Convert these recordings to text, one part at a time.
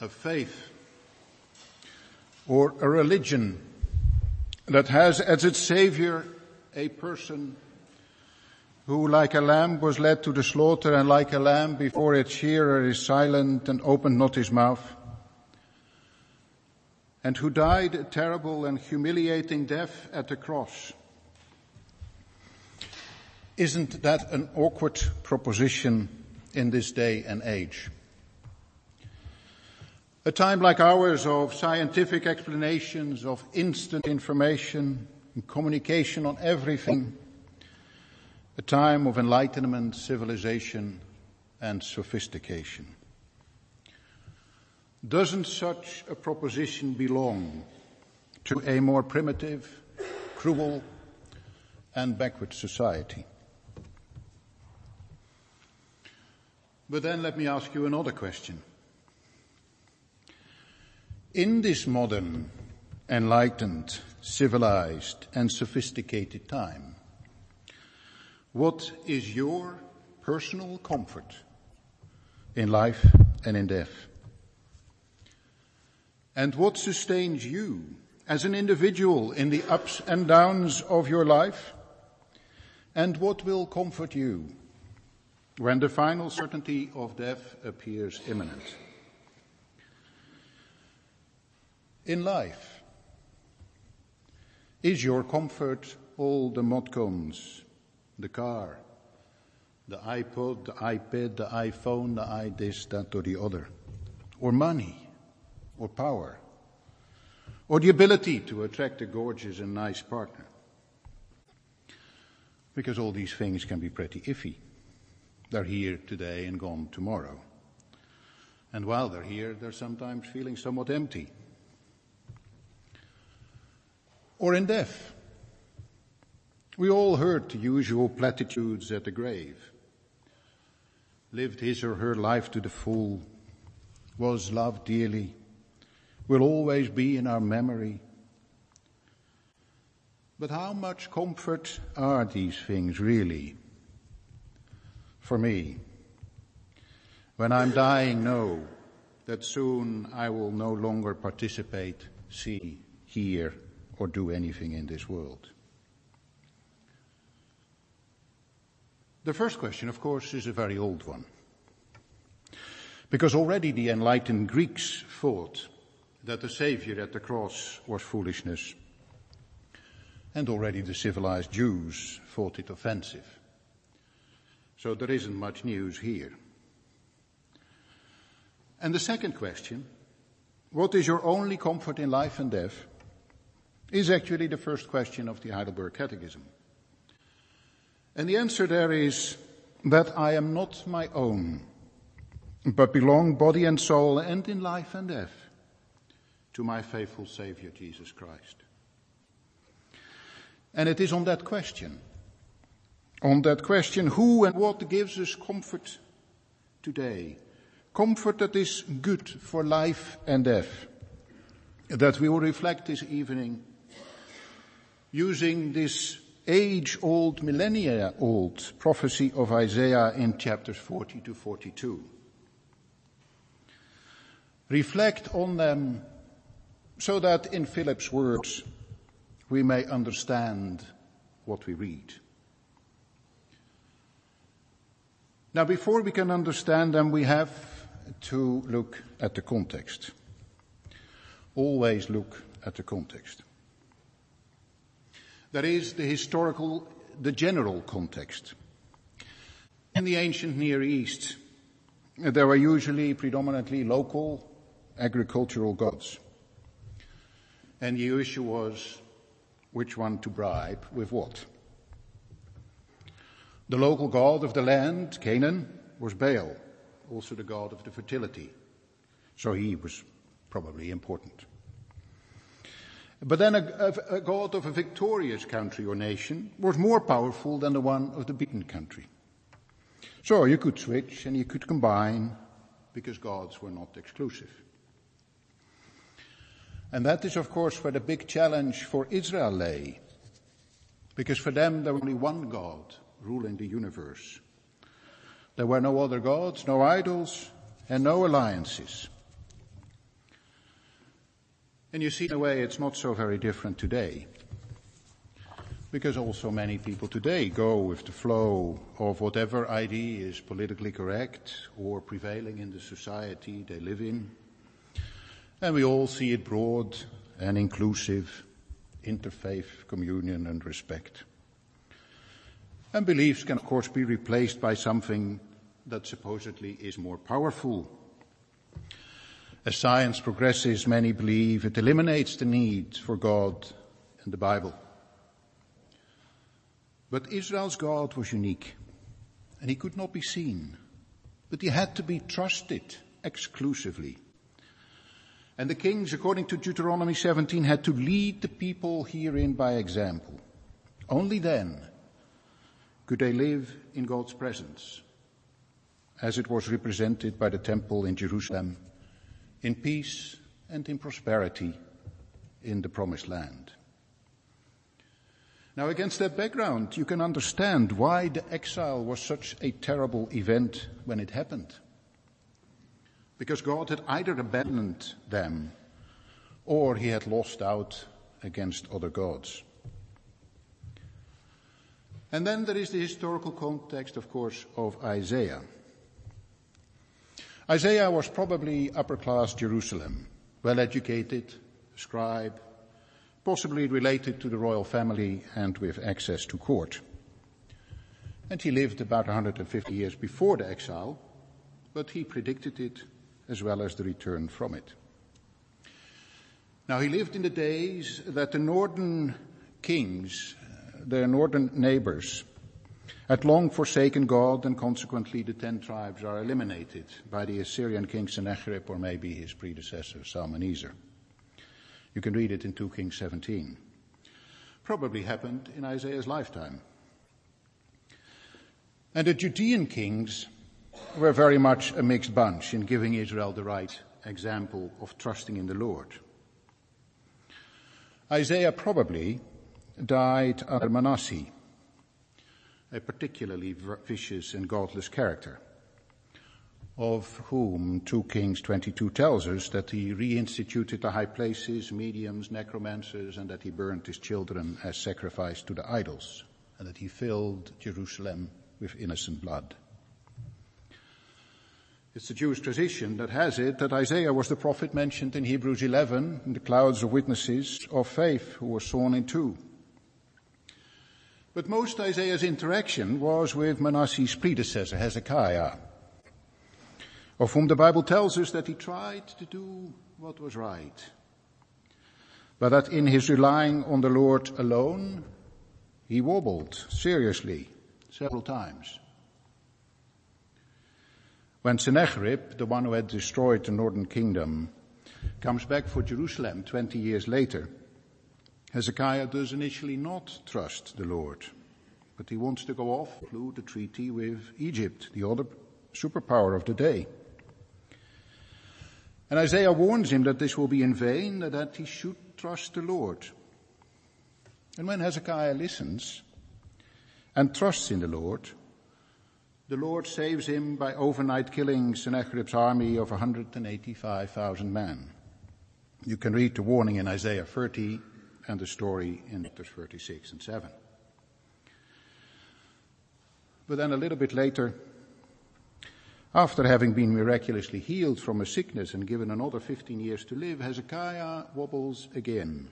a faith or a religion that has as its savior a person who like a lamb was led to the slaughter and like a lamb before its shearer is silent and opened not his mouth and who died a terrible and humiliating death at the cross. Isn't that an awkward proposition in this day and age? A time like ours of scientific explanations, of instant information, and communication on everything, a time of enlightenment, civilization, and sophistication. Doesn't such a proposition belong to a more primitive, cruel, and backward society? But then let me ask you another question. In this modern, enlightened, civilized, and sophisticated time, what is your personal comfort in life and in death? And what sustains you as an individual in the ups and downs of your life? And what will comfort you when the final certainty of death appears imminent? In life, is your comfort all the modcons, the car, the iPod, the iPad, the iPhone, the i this, that or the other? Or money? Or power? Or the ability to attract a gorgeous and nice partner? Because all these things can be pretty iffy. They're here today and gone tomorrow. And while they're here, they're sometimes feeling somewhat empty. Or in death. We all heard the usual platitudes at the grave. Lived his or her life to the full, was loved dearly, will always be in our memory. But how much comfort are these things really? For me, when I'm dying, know that soon I will no longer participate, see, hear, or do anything in this world. The first question, of course, is a very old one. Because already the enlightened Greeks thought that the Savior at the cross was foolishness. And already the civilized Jews thought it offensive. So there isn't much news here. And the second question, what is your only comfort in life and death, is actually the first question of the Heidelberg Catechism. And the answer there is that I am not my own, but belong body and soul and in life and death to my faithful Savior Jesus Christ. And it is on that question, on that question, who and what gives us comfort today, comfort that is good for life and death, that we will reflect this evening using this age old, millennia old prophecy of Isaiah in chapters 40 to 42. Reflect on them so that in Philip's words we may understand what we read. Now before we can understand them we have to look at the context. Always look at the context. That is the historical, the general context. In the ancient Near East, there were usually predominantly local agricultural gods. And the issue was which one to bribe with what. The local god of the land, Canaan, was Baal, also the god of the fertility. So he was probably important. But then a, a, god of a victorious country or nation was more powerful than the one of the beaten country. So you could switch and you could combine because gods were not exclusive. And that is of course where the big challenge for Israel lay. Because for them there was only one God ruling the universe. There were no other gods, no idols, and no alliances. And you see, in a way, it's not so very different today. Because also many people today go with the flow of whatever idea is politically correct or prevailing in the society they live in. And we all see it broad and inclusive, interfaith communion and respect. And beliefs can of course be replaced by something that supposedly is more powerful. As science progresses, many believe it eliminates the need for God and the Bible. But Israel's God was unique, and he could not be seen, but he had to be trusted exclusively. And the kings, according to Deuteronomy 17, had to lead the people herein by example. Only then could they live in God's presence, as it was represented by the temple in Jerusalem, in peace and in prosperity in the promised land. Now against that background, you can understand why the exile was such a terrible event when it happened. Because God had either abandoned them or he had lost out against other gods. And then there is the historical context, of course, of Isaiah. Isaiah was probably upper class Jerusalem, well educated, scribe, possibly related to the royal family and with access to court. And he lived about 150 years before the exile, but he predicted it as well as the return from it. Now he lived in the days that the northern kings, their northern neighbors, had long forsaken God and consequently the ten tribes are eliminated by the Assyrian king Sennacherib or maybe his predecessor Salmaneser. You can read it in 2 Kings 17. Probably happened in Isaiah's lifetime. And the Judean kings were very much a mixed bunch in giving Israel the right example of trusting in the Lord. Isaiah probably died under Manasseh, a particularly vicious and godless character of whom 2 Kings 22 tells us that he reinstituted the high places, mediums, necromancers, and that he burned his children as sacrifice to the idols, and that he filled Jerusalem with innocent blood. It's the Jewish tradition that has it that Isaiah was the prophet mentioned in Hebrews 11 in the clouds of witnesses of faith who were sawn in two. But most Isaiah's interaction was with Manasseh's predecessor, Hezekiah, of whom the Bible tells us that he tried to do what was right, but that in his relying on the Lord alone, he wobbled seriously several times. When Sennacherib, the one who had destroyed the northern kingdom, comes back for Jerusalem 20 years later, Hezekiah does initially not trust the Lord, but he wants to go off, conclude the treaty with Egypt, the other superpower of the day. And Isaiah warns him that this will be in vain, that he should trust the Lord. And when Hezekiah listens and trusts in the Lord, the Lord saves him by overnight killing Sennacherib's army of 185,000 men. You can read the warning in Isaiah 30 and the story in chapters 36 and 7. But then a little bit later, after having been miraculously healed from a sickness and given another 15 years to live, Hezekiah wobbles again.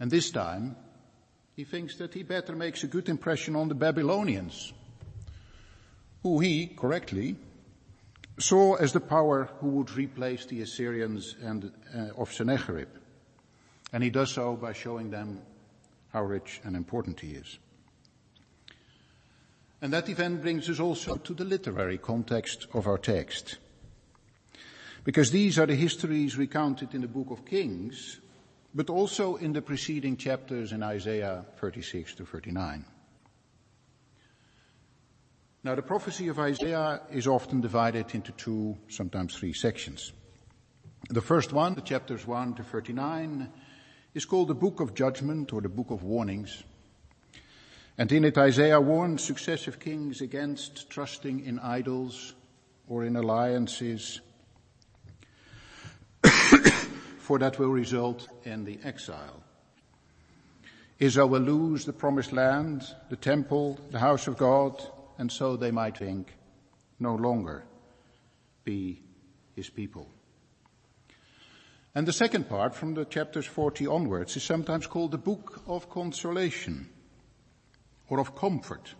And this time, he thinks that he better makes a good impression on the Babylonians, who he, correctly, saw as the power who would replace the Assyrians and uh, of Sennacherib. And he does so by showing them how rich and important he is. And that event brings us also to the literary context of our text. Because these are the histories recounted in the book of Kings, but also in the preceding chapters in Isaiah 36 to 39. Now the prophecy of Isaiah is often divided into two, sometimes three sections. The first one, the chapters 1 to 39, is called the book of judgment or the book of warnings. And in it, Isaiah warned successive kings against trusting in idols or in alliances for that will result in the exile. Israel will lose the promised land, the temple, the house of God, and so they might think no longer be his people. And the second part, from the chapters 40 onwards, is sometimes called the book of consolation or of comfort.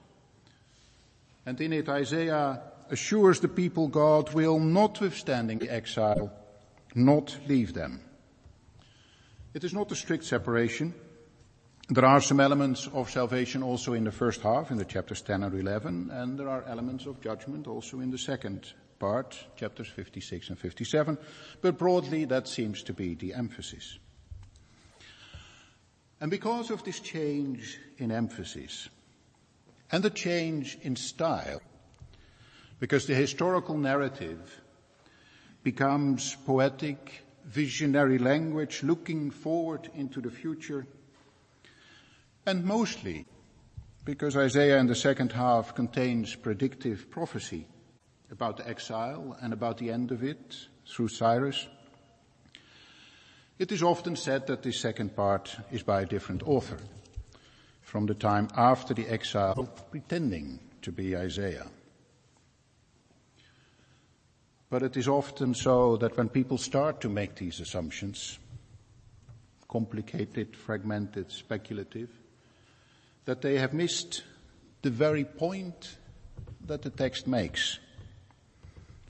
And in it, Isaiah assures the people God will, notwithstanding the exile, not leave them. It is not a strict separation. There are some elements of salvation also in the first half, in the chapters 10 and 11, and there are elements of judgment also in the second part, chapters 56 and 57, but broadly that seems to be the emphasis. And because of this change in emphasis and the change in style, because the historical narrative becomes poetic, visionary language looking forward into the future, and mostly because Isaiah in the second half contains predictive prophecy about the exile and about the end of it through Cyrus. It is often said that this second part is by a different author from the time after the exile, pretending to be Isaiah. But it is often so that when people start to make these assumptions, complicated, fragmented, speculative, that they have missed the very point that the text makes.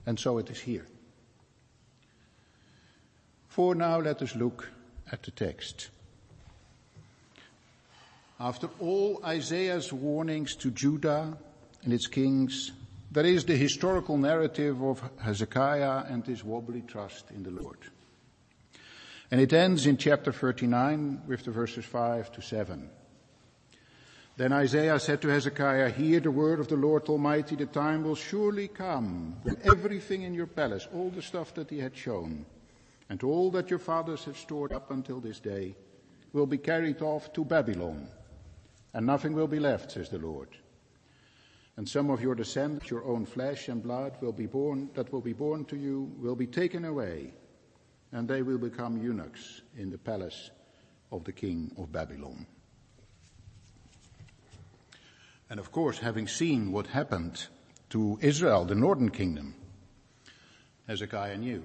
And so it is here. For now, let us look at the text. After all Isaiah's warnings to Judah and its kings, there is the historical narrative of Hezekiah and his wobbly trust in the Lord. And it ends in chapter 39 with the verses 5 to 7. Then Isaiah said to Hezekiah, hear the word of the Lord Almighty, the time will surely come when everything in your palace, all the stuff that he had shown, and all that your fathers have stored up until this day, will be carried off to Babylon, and nothing will be left, says the Lord. And some of your descendants, your own flesh and blood, will be born, that will be born to you, will be taken away, and they will become eunuchs in the palace of the king of Babylon. And of course, having seen what happened to Israel, the northern kingdom, Hezekiah knew.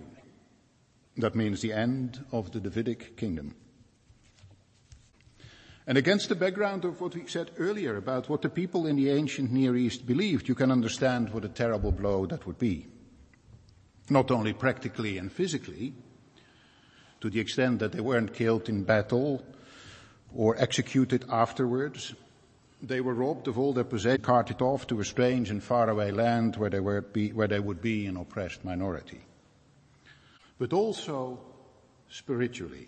That means the end of the Davidic kingdom. And against the background of what we said earlier about what the people in the ancient Near East believed, you can understand what a terrible blow that would be. Not only practically and physically, to the extent that they weren't killed in battle or executed afterwards, they were robbed of all their possessions, carted off to a strange and faraway land where they, were be, where they would be an oppressed minority. But also spiritually.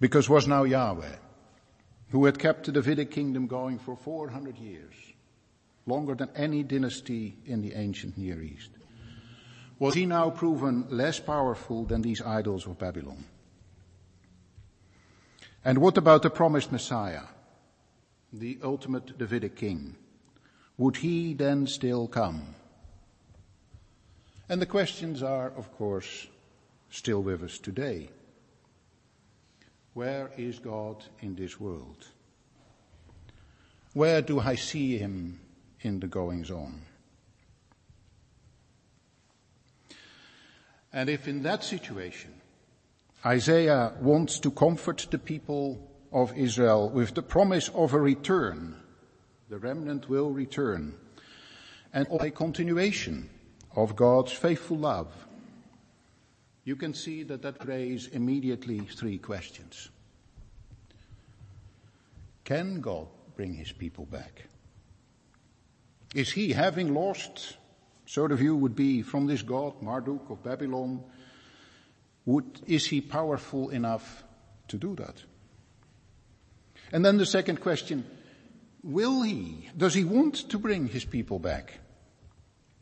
Because was now Yahweh, who had kept the Davidic kingdom going for 400 years, longer than any dynasty in the ancient Near East, was he now proven less powerful than these idols of Babylon? And what about the promised Messiah, the ultimate Davidic king? Would he then still come? And the questions are, of course, still with us today. Where is God in this world? Where do I see him in the goings on? And if in that situation Isaiah wants to comfort the people of Israel with the promise of a return. The remnant will return. And a continuation of God's faithful love. You can see that that raises immediately three questions. Can God bring his people back? Is he having lost, so the view would be from this God, Marduk of Babylon, would, is he powerful enough to do that? And then the second question, will he, does he want to bring his people back?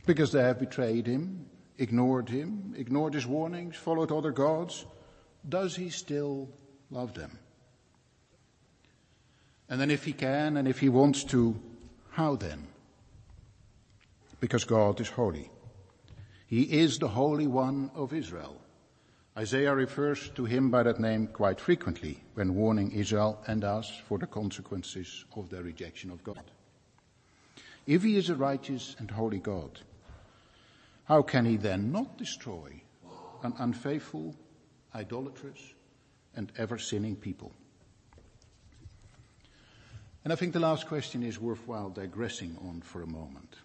Because they have betrayed him, ignored him, ignored his warnings, followed other gods. Does he still love them? And then if he can and if he wants to, how then? Because God is holy. He is the Holy One of Israel. Isaiah refers to him by that name quite frequently when warning Israel and us for the consequences of their rejection of God. If he is a righteous and holy God, how can he then not destroy an unfaithful, idolatrous, and ever sinning people? And I think the last question is worthwhile digressing on for a moment.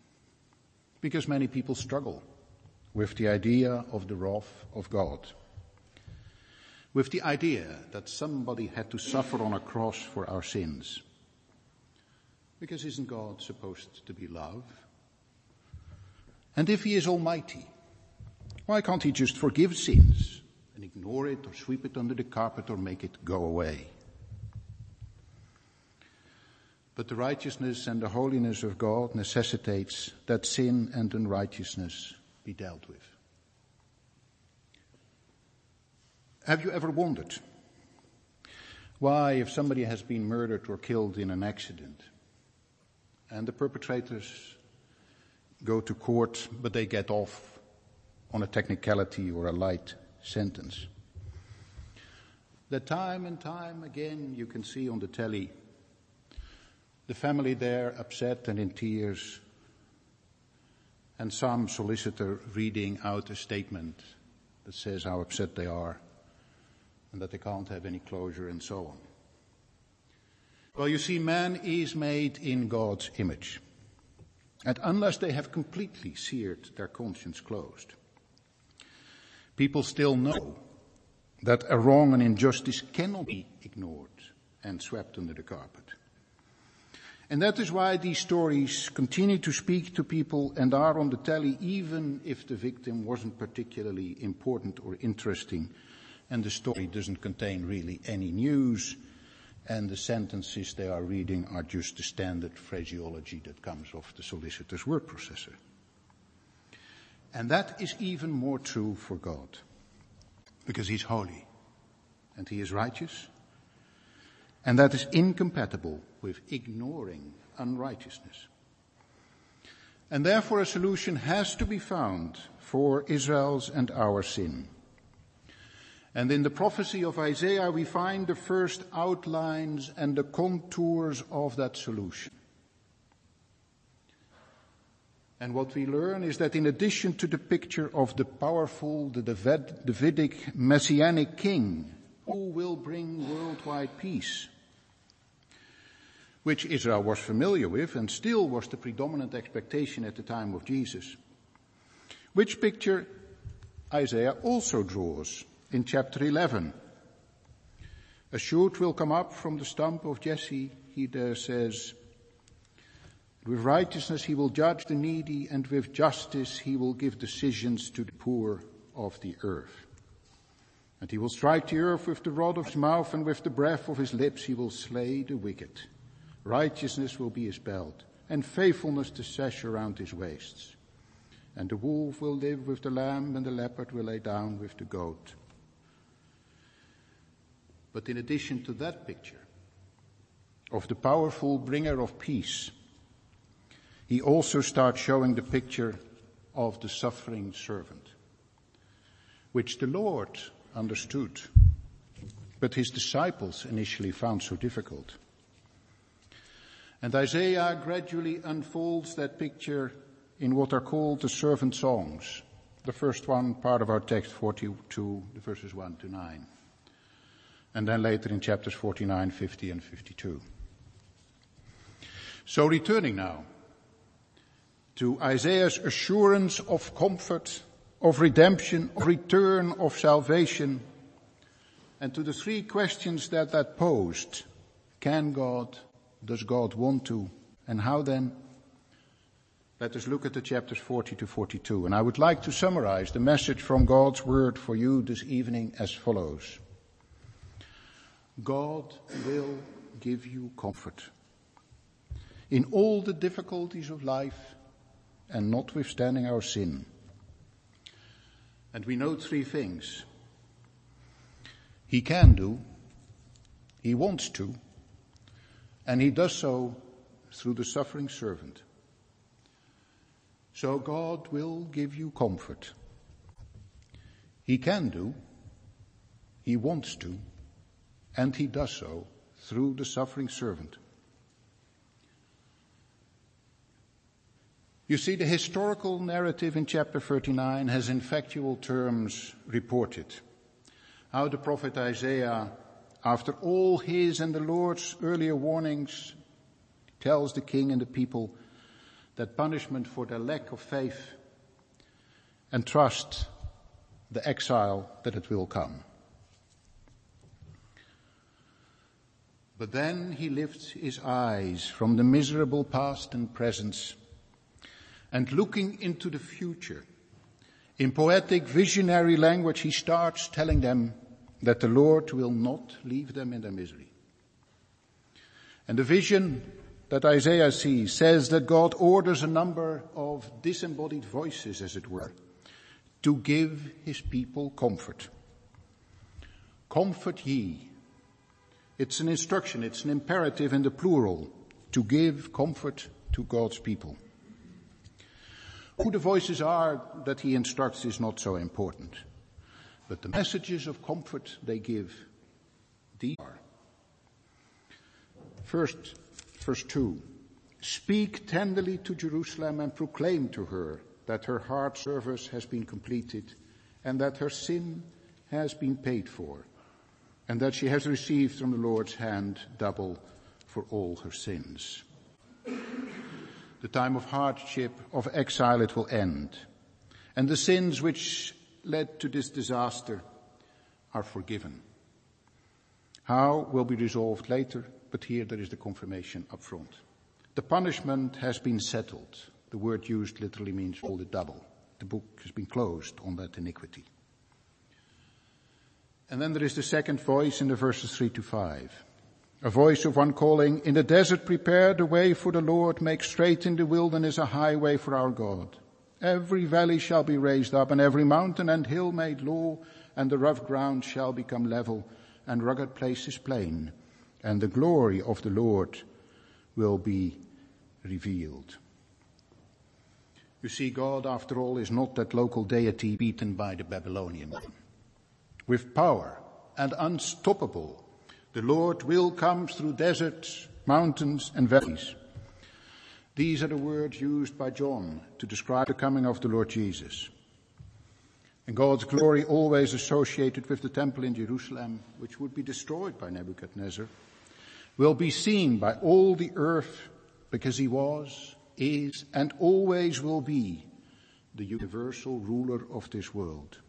Because many people struggle with the idea of the wrath of God. With the idea that somebody had to suffer on a cross for our sins. Because isn't God supposed to be love? And if he is almighty, why can't he just forgive sins and ignore it or sweep it under the carpet or make it go away? But the righteousness and the holiness of God necessitates that sin and unrighteousness be dealt with. Have you ever wondered why, if somebody has been murdered or killed in an accident, and the perpetrators go to court, but they get off on a technicality or a light sentence, that time and time again you can see on the telly the family there upset and in tears, and some solicitor reading out a statement that says how upset they are and that they can't have any closure and so on. Well, you see, man is made in God's image. And unless they have completely seared their conscience closed, people still know that a wrong and injustice cannot be ignored and swept under the carpet. And that is why these stories continue to speak to people and are on the telly even if the victim wasn't particularly important or interesting and the story doesn't contain really any news and the sentences they are reading are just the standard phraseology that comes off the solicitor's word processor. And that is even more true for God because he's holy and he is righteous and that is incompatible with ignoring unrighteousness. And therefore a solution has to be found for Israel's and our sin. And in the prophecy of Isaiah we find the first outlines and the contours of that solution. And what we learn is that in addition to the picture of the powerful, the Davidic messianic king who will bring worldwide peace, which Israel was familiar with and still was the predominant expectation at the time of Jesus. Which picture Isaiah also draws in chapter 11. A shoot will come up from the stump of Jesse, he there says. With righteousness he will judge the needy and with justice he will give decisions to the poor of the earth. And he will strike the earth with the rod of his mouth and with the breath of his lips he will slay the wicked. Righteousness will be his belt, and faithfulness the sash around his waists. And the wolf will live with the lamb, and the leopard will lay down with the goat. But in addition to that picture of the powerful bringer of peace, he also starts showing the picture of the suffering servant, which the Lord understood, but his disciples initially found so difficult. And Isaiah gradually unfolds that picture in what are called the servant songs. The first one, part of our text 42, the verses 1 to 9. And then later in chapters 49, 50 and 52. So returning now to Isaiah's assurance of comfort, of redemption, of return, of salvation, and to the three questions that that posed. Can God does God want to? And how then? Let us look at the chapters 40 to 42. And I would like to summarize the message from God's word for you this evening as follows. God will give you comfort. In all the difficulties of life and notwithstanding our sin. And we know three things. He can do, He wants to, and he does so through the suffering servant. So God will give you comfort. He can do, He wants to, and He does so through the suffering servant. You see, the historical narrative in chapter 39 has in factual terms reported how the prophet Isaiah, after all his and the Lord's earlier warnings, tells the king and the people that punishment for their lack of faith and trust the exile that it will come. But then he lifts his eyes from the miserable past and present and looking into the future. In poetic visionary language, he starts telling them that the Lord will not leave them in their misery. And the vision that Isaiah sees says that God orders a number of disembodied voices, as it were, to give his people comfort. Comfort ye. It's an instruction, it's an imperative in the plural to give comfort to God's people. Who the voices are that he instructs is not so important. But the messages of comfort they give, these are. First, Verse 2. Speak tenderly to Jerusalem and proclaim to her that her hard service has been completed and that her sin has been paid for and that she has received from the Lord's hand double for all her sins. The time of hardship, of exile, it will end. And the sins which led to this disaster are forgiven. How will be resolved later, but here there is the confirmation up front. The punishment has been settled. The word used literally means all the double. The book has been closed on that iniquity. And then there is the second voice in the verses three to five. A voice of one calling, in the desert prepare the way for the Lord, make straight in the wilderness a highway for our God. Every valley shall be raised up and every mountain and hill made low and the rough ground shall become level and rugged places plain and the glory of the Lord will be revealed. You see, God, after all, is not that local deity beaten by the Babylonian. With power and unstoppable, the Lord will come through deserts, mountains, and valleys. These are the words used by John to describe the coming of the Lord Jesus. And God's glory always associated with the temple in Jerusalem, which would be destroyed by Nebuchadnezzar, will be seen by all the earth because he was, is, and always will be the universal ruler of this world.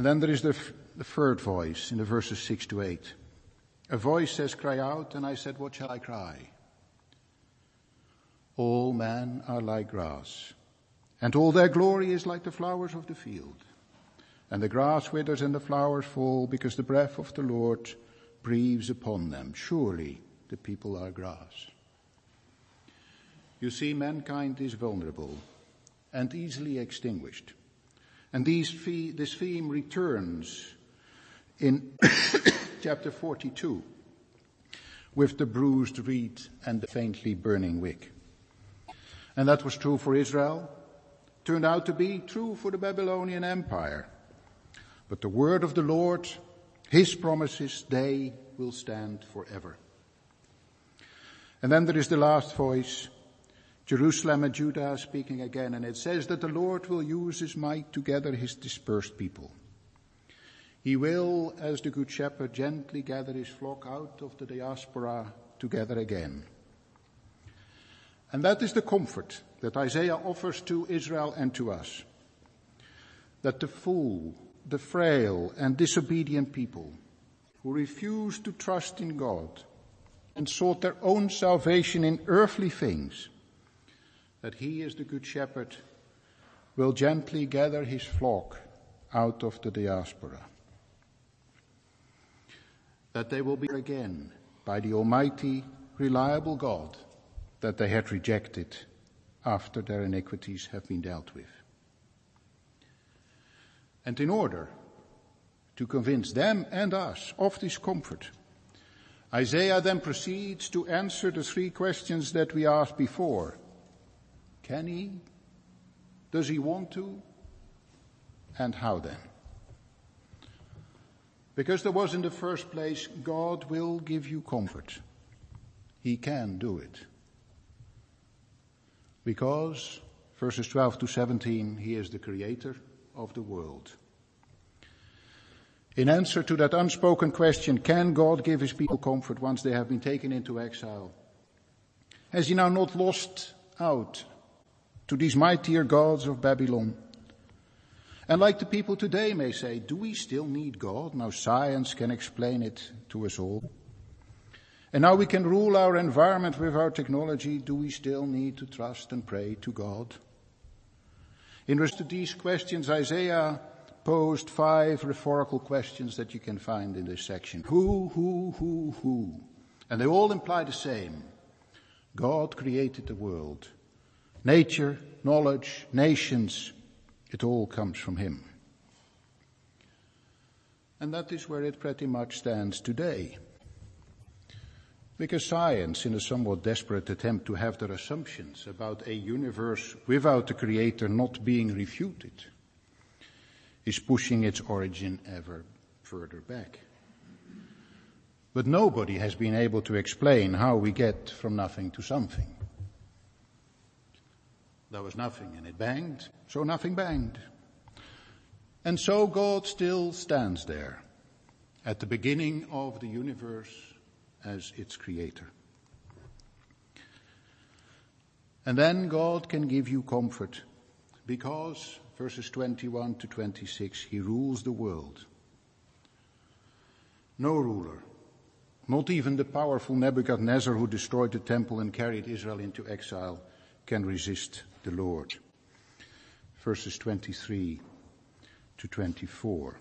And then there is the, the third voice in the verses six to eight. A voice says, cry out, and I said, what shall I cry? All men are like grass, and all their glory is like the flowers of the field. And the grass withers and the flowers fall because the breath of the Lord breathes upon them. Surely the people are grass. You see, mankind is vulnerable and easily extinguished. And these, this theme returns in chapter 42 with the bruised reed and the faintly burning wick. And that was true for Israel, turned out to be true for the Babylonian Empire. But the word of the Lord his promises, they will stand forever. And then there is the last voice, Jerusalem and Judah are speaking again, and it says that the Lord will use his might to gather his dispersed people. He will, as the good shepherd, gently gather his flock out of the diaspora together again. And that is the comfort that Isaiah offers to Israel and to us. That the fool the frail and disobedient people who refused to trust in God and sought their own salvation in earthly things, that he is the good shepherd will gently gather his flock out of the diaspora. That they will be again by the almighty, reliable God that they had rejected after their iniquities have been dealt with. And in order to convince them and us of this comfort, Isaiah then proceeds to answer the three questions that we asked before. Can he? Does he want to? And how then? Because there was in the first place, God will give you comfort. He can do it. Because, verses 12 to 17, He is the creator of the world. In answer to that unspoken question, can God give His people comfort once they have been taken into exile? Has He now not lost out to these mightier gods of Babylon? And like the people today may say, do we still need God? Now science can explain it to us all. And now we can rule our environment with our technology. Do we still need to trust and pray to God? In response to these questions, Isaiah posed five rhetorical questions that you can find in this section. Who, who, who, who? And they all imply the same. God created the world. Nature, knowledge, nations, it all comes from him. And that is where it pretty much stands today. Because science, in a somewhat desperate attempt to have their assumptions about a universe without a creator not being refuted, is pushing its origin ever further back. But nobody has been able to explain how we get from nothing to something. There was nothing and it banged, so nothing banged. And so God still stands there at the beginning of the universe as its creator. And then God can give you comfort because, verses 21 to 26, He rules the world. No ruler, not even the powerful Nebuchadnezzar who destroyed the temple and carried Israel into exile, can resist the Lord. Verses 23 to 24.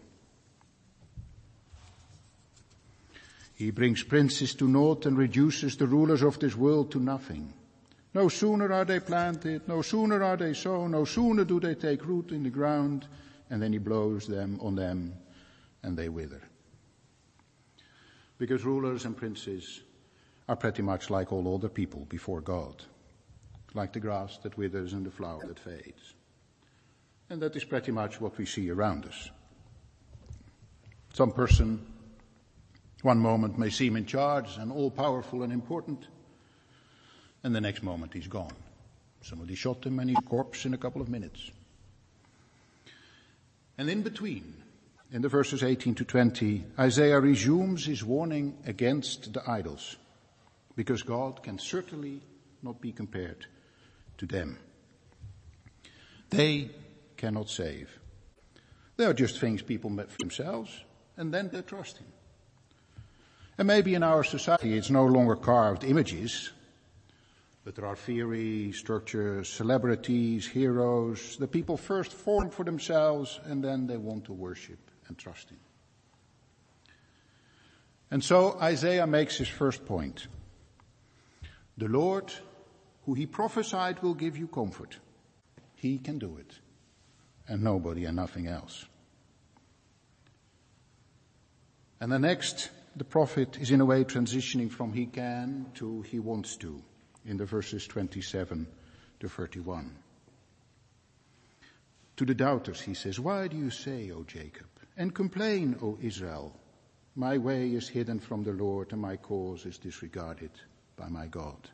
He brings princes to naught and reduces the rulers of this world to nothing. No sooner are they planted, no sooner are they sown, no sooner do they take root in the ground, and then he blows them on them and they wither. Because rulers and princes are pretty much like all other people before God like the grass that withers and the flower that fades. And that is pretty much what we see around us. Some person, one moment may seem in charge and all powerful and important, and the next moment he's gone. Somebody shot him and he's corpse in a couple of minutes. And in between, in the verses 18 to 20, Isaiah resumes his warning against the idols, because God can certainly not be compared to them. They cannot save. They are just things people make for themselves and then they trust Him. And maybe in our society it's no longer carved images, but there are theories, structures, celebrities, heroes the people first form for themselves and then they want to worship and trust Him. And so Isaiah makes his first point. The Lord who he prophesied will give you comfort. He can do it. And nobody and nothing else. And the next, the prophet is in a way transitioning from he can to he wants to in the verses 27 to 31. To the doubters he says, why do you say, O Jacob, and complain, O Israel, my way is hidden from the Lord and my cause is disregarded by my God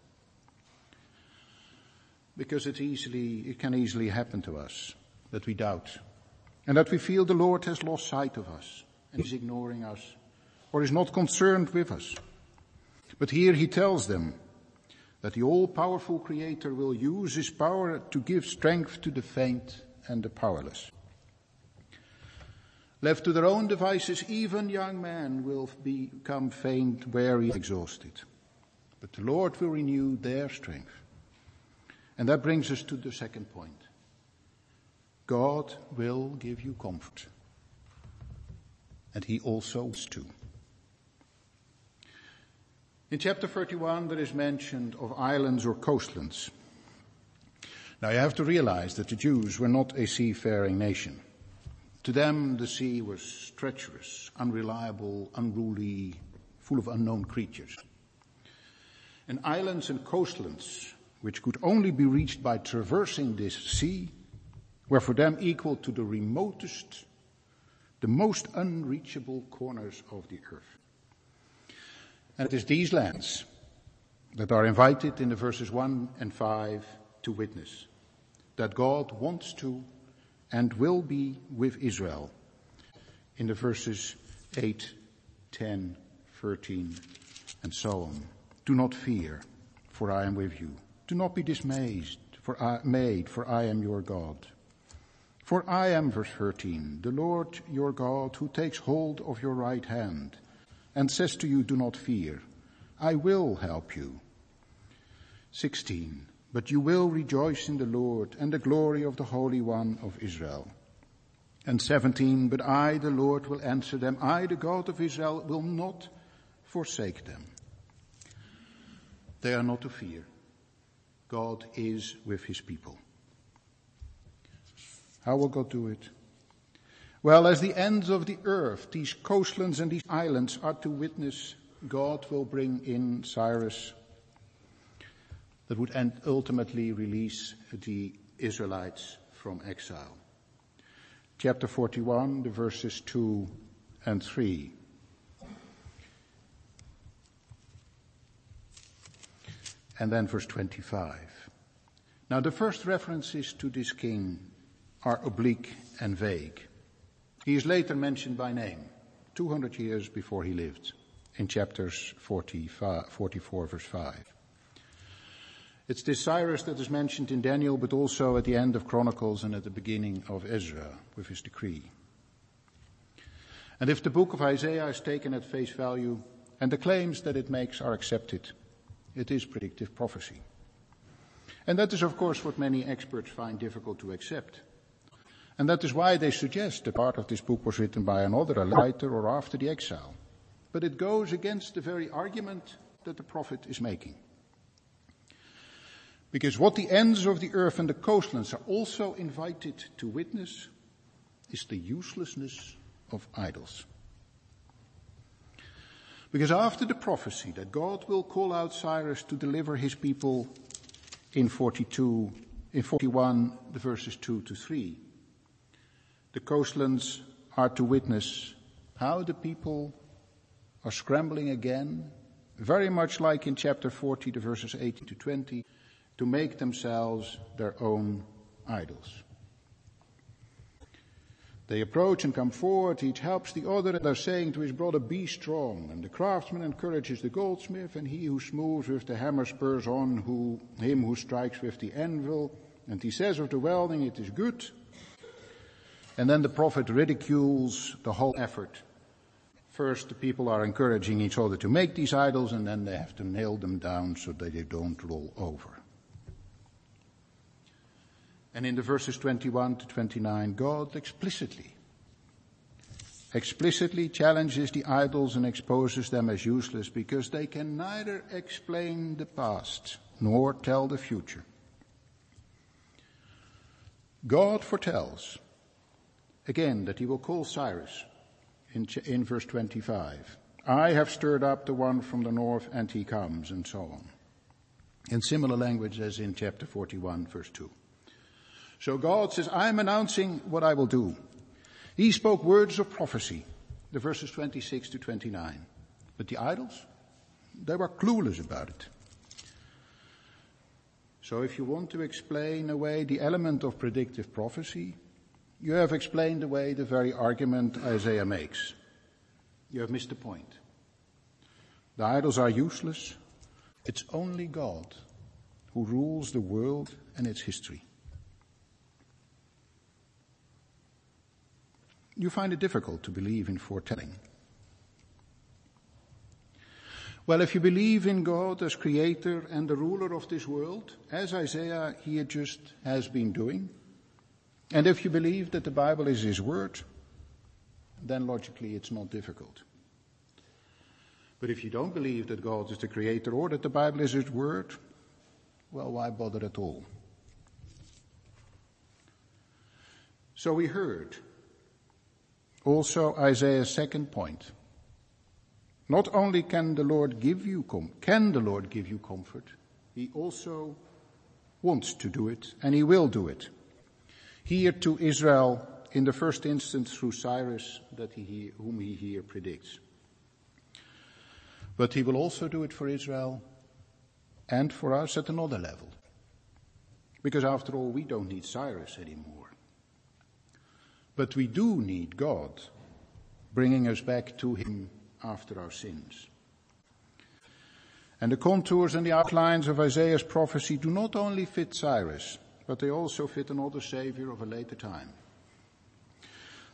because it easily, it can easily happen to us that we doubt and that we feel the Lord has lost sight of us and is ignoring us or is not concerned with us. But here he tells them that the all-powerful creator will use his power to give strength to the faint and the powerless. Left to their own devices, even young men will become faint, weary, exhausted. But the Lord will renew their strength. And that brings us to the second point. God will give you comfort. And he also wants to. In chapter 31 there is mention of islands or coastlands. Now you have to realize that the Jews were not a seafaring nation. To them the sea was treacherous, unreliable, unruly, full of unknown creatures. And islands and coastlands which could only be reached by traversing this sea, were for them equal to the remotest, the most unreachable corners of the earth. And it is these lands that are invited in the verses 1 and 5 to witness that God wants to and will be with Israel in the verses 8, 10, 13, and so on. Do not fear, for I am with you. Do not be dismayed, for I, made, for I am your God. For I am, verse 13, the Lord your God who takes hold of your right hand and says to you, do not fear. I will help you. 16. But you will rejoice in the Lord and the glory of the Holy One of Israel. And 17. But I, the Lord, will answer them. I, the God of Israel, will not forsake them. They are not to fear. God is with his people. How will God do it? Well, as the ends of the earth, these coastlands and these islands are to witness, God will bring in Cyrus that would ultimately release the Israelites from exile. Chapter 41, the verses 2 and 3. And then verse 25. Now the first references to this king are oblique and vague. He is later mentioned by name, 200 years before he lived, in chapters 44 verse 5. It's this Cyrus that is mentioned in Daniel, but also at the end of Chronicles and at the beginning of Ezra with his decree. And if the book of Isaiah is taken at face value and the claims that it makes are accepted, it is predictive prophecy. And that is of course what many experts find difficult to accept. And that is why they suggest that part of this book was written by another, a writer or after the exile. But it goes against the very argument that the prophet is making. Because what the ends of the earth and the coastlands are also invited to witness is the uselessness of idols. Because after the prophecy that God will call out Cyrus to deliver his people in 42, in 41, the verses 2 to 3, the coastlands are to witness how the people are scrambling again, very much like in chapter 40, the verses 18 to 20, to make themselves their own idols. They approach and come forward, each helps the other, and are saying to his brother, Be strong. And the craftsman encourages the goldsmith, and he who smooths with the hammer spurs on who, him who strikes with the anvil. And he says of the welding, It is good. And then the prophet ridicules the whole effort. First, the people are encouraging each other to make these idols, and then they have to nail them down so that they don't roll over. And in the verses 21 to 29, God explicitly, explicitly challenges the idols and exposes them as useless because they can neither explain the past nor tell the future. God foretells again that he will call Cyrus in, in verse 25. I have stirred up the one from the north and he comes and so on. In similar language as in chapter 41 verse 2. So God says, I'm announcing what I will do. He spoke words of prophecy, the verses 26 to 29. But the idols, they were clueless about it. So if you want to explain away the element of predictive prophecy, you have explained away the very argument Isaiah makes. You have missed the point. The idols are useless. It's only God who rules the world and its history. You find it difficult to believe in foretelling. Well, if you believe in God as creator and the ruler of this world, as Isaiah here just has been doing, and if you believe that the Bible is his word, then logically it's not difficult. But if you don't believe that God is the creator or that the Bible is his word, well, why bother at all? So we heard also Isaiah's second point. Not only can the Lord give you com- can the Lord give you comfort, he also wants to do it, and he will do it. Here to Israel, in the first instance through Cyrus, that he, whom he here predicts. But he will also do it for Israel and for us at another level. Because after all, we don't need Cyrus anymore. But we do need God bringing us back to him after our sins. And the contours and the outlines of Isaiah's prophecy do not only fit Cyrus, but they also fit another savior of a later time.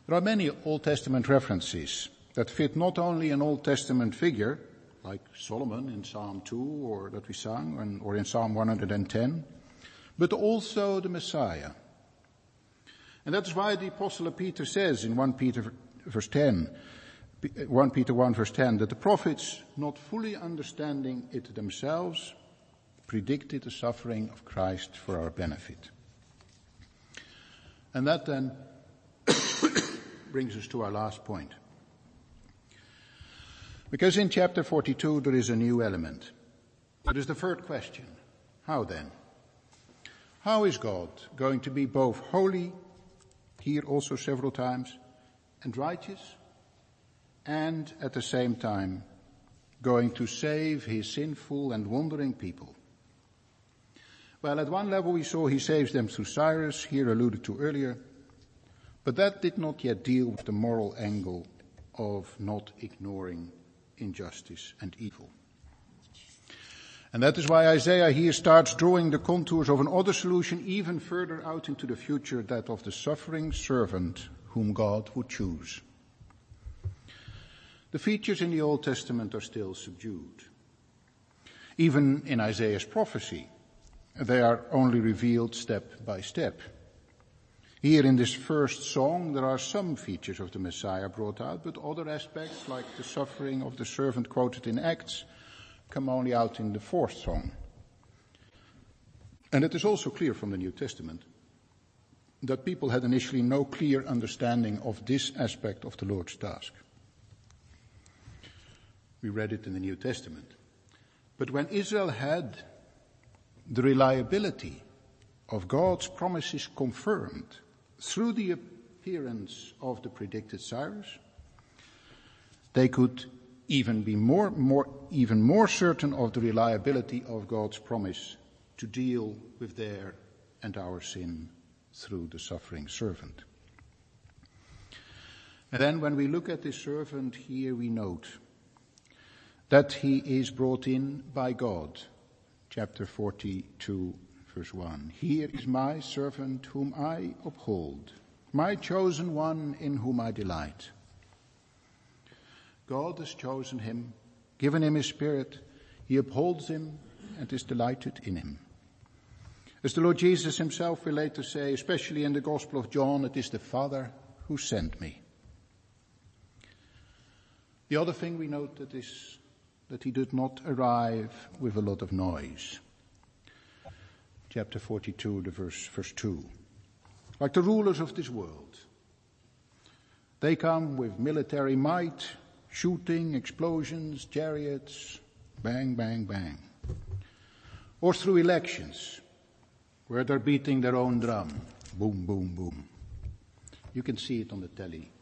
There are many Old Testament references that fit not only an Old Testament figure, like Solomon in Psalm 2 or that we sang, or in Psalm 110, but also the Messiah. And that's why the Apostle Peter says in 1 Peter verse 10, 1 Peter 1 verse 10, that the prophets, not fully understanding it themselves, predicted the suffering of Christ for our benefit. And that then brings us to our last point. Because in chapter 42 there is a new element. It is the third question. How then? How is God going to be both holy, here also several times, and righteous, and at the same time going to save his sinful and wandering people? Well, at one level we saw he saves them through Cyrus, here alluded to earlier, but that did not yet deal with the moral angle of not ignoring injustice and evil. And that is why Isaiah here starts drawing the contours of an other solution even further out into the future, that of the suffering servant whom God would choose. The features in the Old Testament are still subdued. Even in Isaiah's prophecy, they are only revealed step by step. Here in this first song, there are some features of the Messiah brought out, but other aspects, like the suffering of the servant quoted in Acts, come only out in the fourth song. And it is also clear from the New Testament that people had initially no clear understanding of this aspect of the Lord's task. We read it in the New Testament. But when Israel had the reliability of God's promises confirmed, through the appearance of the predicted Cyrus, they could even be more, more, even more certain of the reliability of God's promise to deal with their and our sin through the suffering servant. And then when we look at this servant here, we note that he is brought in by God. Chapter 42 Verse 1. Here is my servant whom I uphold, my chosen one in whom I delight. God has chosen him, given him his spirit, he upholds him and is delighted in him. As the Lord Jesus himself will later say, especially in the Gospel of John, it is the Father who sent me. The other thing we note that is that he did not arrive with a lot of noise chapter 42, the verse, verse 2. Like the rulers of this world. They come with military might, shooting, explosions, chariots, bang, bang, bang. Or through elections, where they're beating their own drum. Boom, boom, boom. You can see it on the telly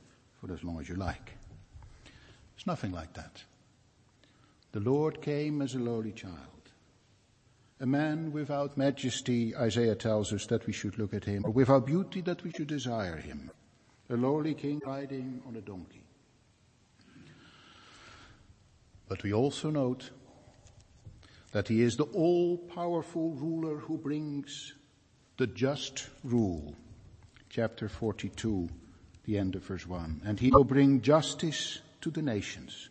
for as long as you like. It's nothing like that. The Lord came as a lowly child a man without majesty, Isaiah tells us that we should look at him, or without beauty that we should desire him. A lowly king riding on a donkey. But we also note that he is the all-powerful ruler who brings the just rule. Chapter 42, the end of verse 1. And he will bring justice to the nations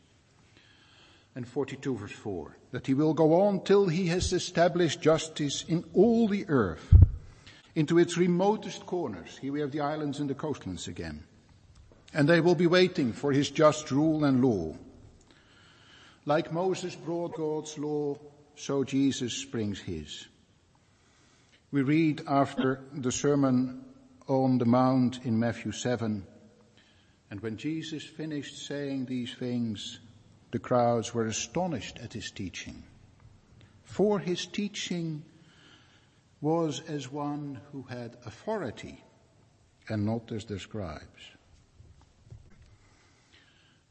and 42 verse 4, that he will go on till he has established justice in all the earth, into its remotest corners. Here we have the islands and the coastlands again. And they will be waiting for his just rule and law. Like Moses brought God's law, so Jesus brings his. We read after the Sermon on the Mount in Matthew 7, and when Jesus finished saying these things, the crowds were astonished at his teaching. For his teaching was as one who had authority and not as the scribes.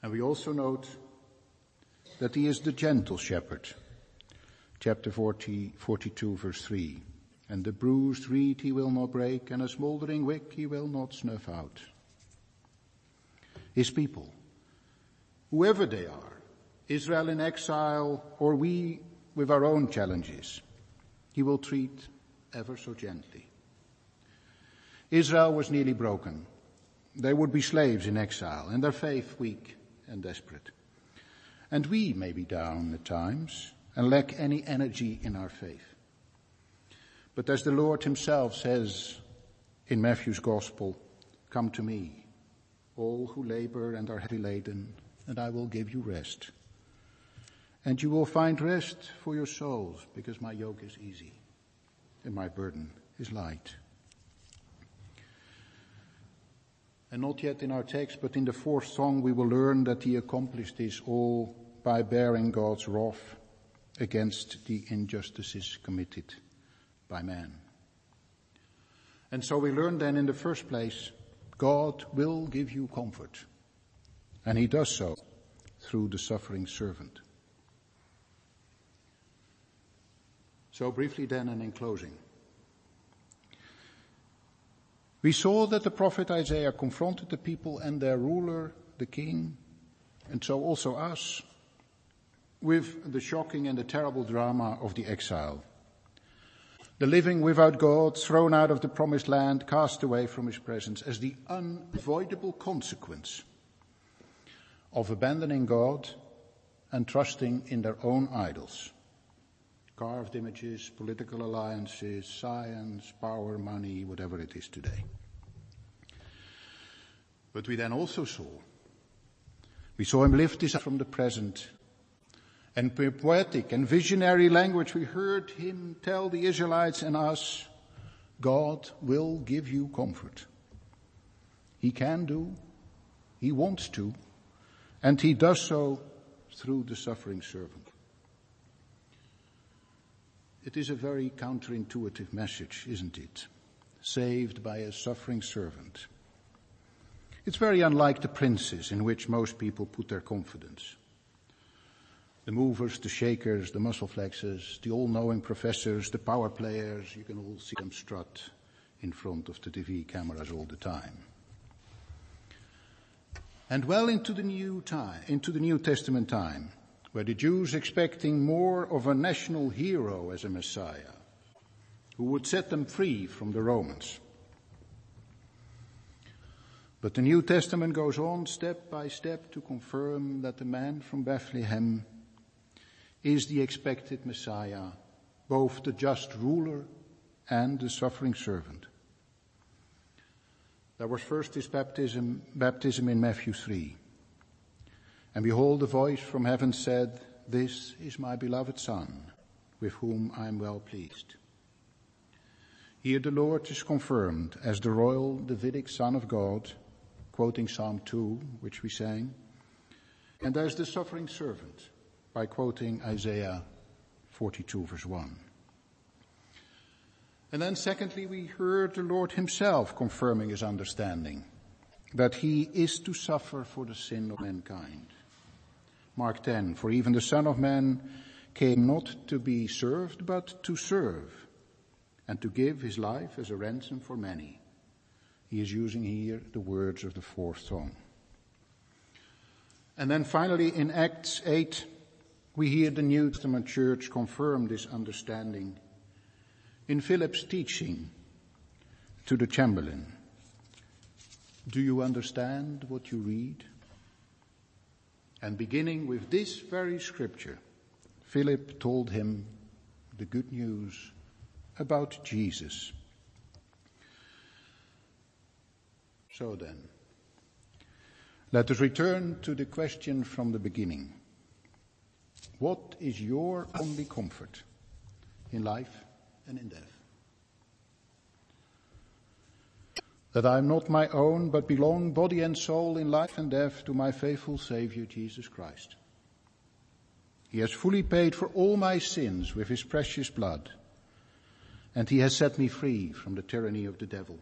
And we also note that he is the gentle shepherd. Chapter 40, 42 verse 3. And the bruised reed he will not break, and a smoldering wick he will not snuff out. His people, whoever they are, Israel in exile, or we with our own challenges, he will treat ever so gently. Israel was nearly broken. They would be slaves in exile, and their faith weak and desperate. And we may be down at times and lack any energy in our faith. But as the Lord himself says in Matthew's gospel, come to me, all who labor and are heavy laden, and I will give you rest. And you will find rest for your souls, because my yoke is easy and my burden is light. And not yet in our text, but in the fourth song, we will learn that he accomplished this all by bearing God's wrath against the injustices committed by man. And so we learn then in the first place, God will give you comfort. And he does so through the suffering servant. So briefly then and in closing. We saw that the prophet Isaiah confronted the people and their ruler, the king, and so also us, with the shocking and the terrible drama of the exile the living without God, thrown out of the promised land, cast away from his presence as the unavoidable consequence of abandoning God and trusting in their own idols. Carved images, political alliances, science, power, money, whatever it is today. But we then also saw, we saw him lift this from the present and poetic and visionary language, we heard him tell the Israelites and us, God will give you comfort. He can do, he wants to, and he does so through the suffering servant. It is a very counterintuitive message, isn't it? Saved by a suffering servant. It's very unlike the princes in which most people put their confidence the movers, the shakers, the muscle flexes, the all-knowing professors, the power players, you can all see them strut in front of the TV cameras all the time. And well into the new time, into the New Testament time, where the Jews expecting more of a national hero as a Messiah, who would set them free from the Romans. But the New Testament goes on step by step to confirm that the man from Bethlehem is the expected Messiah, both the just ruler and the suffering servant. There was first his baptism, baptism in Matthew 3. And behold, a voice from heaven said, This is my beloved Son, with whom I am well pleased. Here the Lord is confirmed as the royal Davidic Son of God, quoting Psalm 2, which we sang, and as the suffering servant, by quoting Isaiah 42 verse 1. And then secondly, we heard the Lord himself confirming his understanding that he is to suffer for the sin of mankind. Mark 10, for even the Son of Man came not to be served, but to serve and to give his life as a ransom for many. He is using here the words of the fourth song. And then finally in Acts 8, we hear the New Testament church confirm this understanding in Philip's teaching to the Chamberlain. Do you understand what you read? And beginning with this very scripture, Philip told him the good news about Jesus. So then, let us return to the question from the beginning. What is your only comfort in life and in death? That I am not my own, but belong body and soul in life and death to my faithful Savior Jesus Christ. He has fully paid for all my sins with his precious blood, and he has set me free from the tyranny of the devil.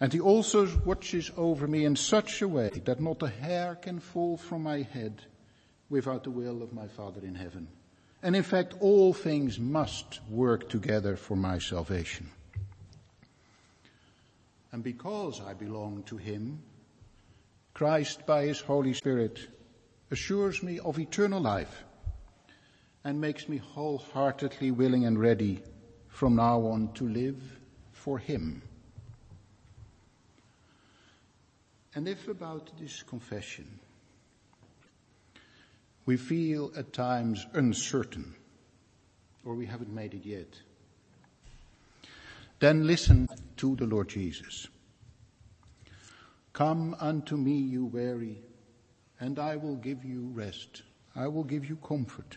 And he also watches over me in such a way that not a hair can fall from my head without the will of my Father in heaven. And in fact, all things must work together for my salvation. And because I belong to him, Christ by his Holy Spirit assures me of eternal life and makes me wholeheartedly willing and ready from now on to live for him. And if about this confession we feel at times uncertain or we haven't made it yet, then listen to the Lord Jesus. Come unto me, you weary, and I will give you rest. I will give you comfort.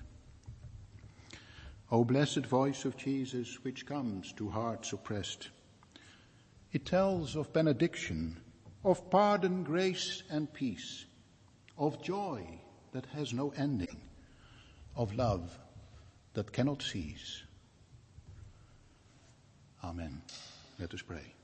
O blessed voice of Jesus, which comes to hearts oppressed. It tells of benediction, of pardon, grace, and peace, of joy that has no ending, of love that cannot cease. Amen. Let us pray.